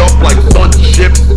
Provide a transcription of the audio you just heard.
up like sun ships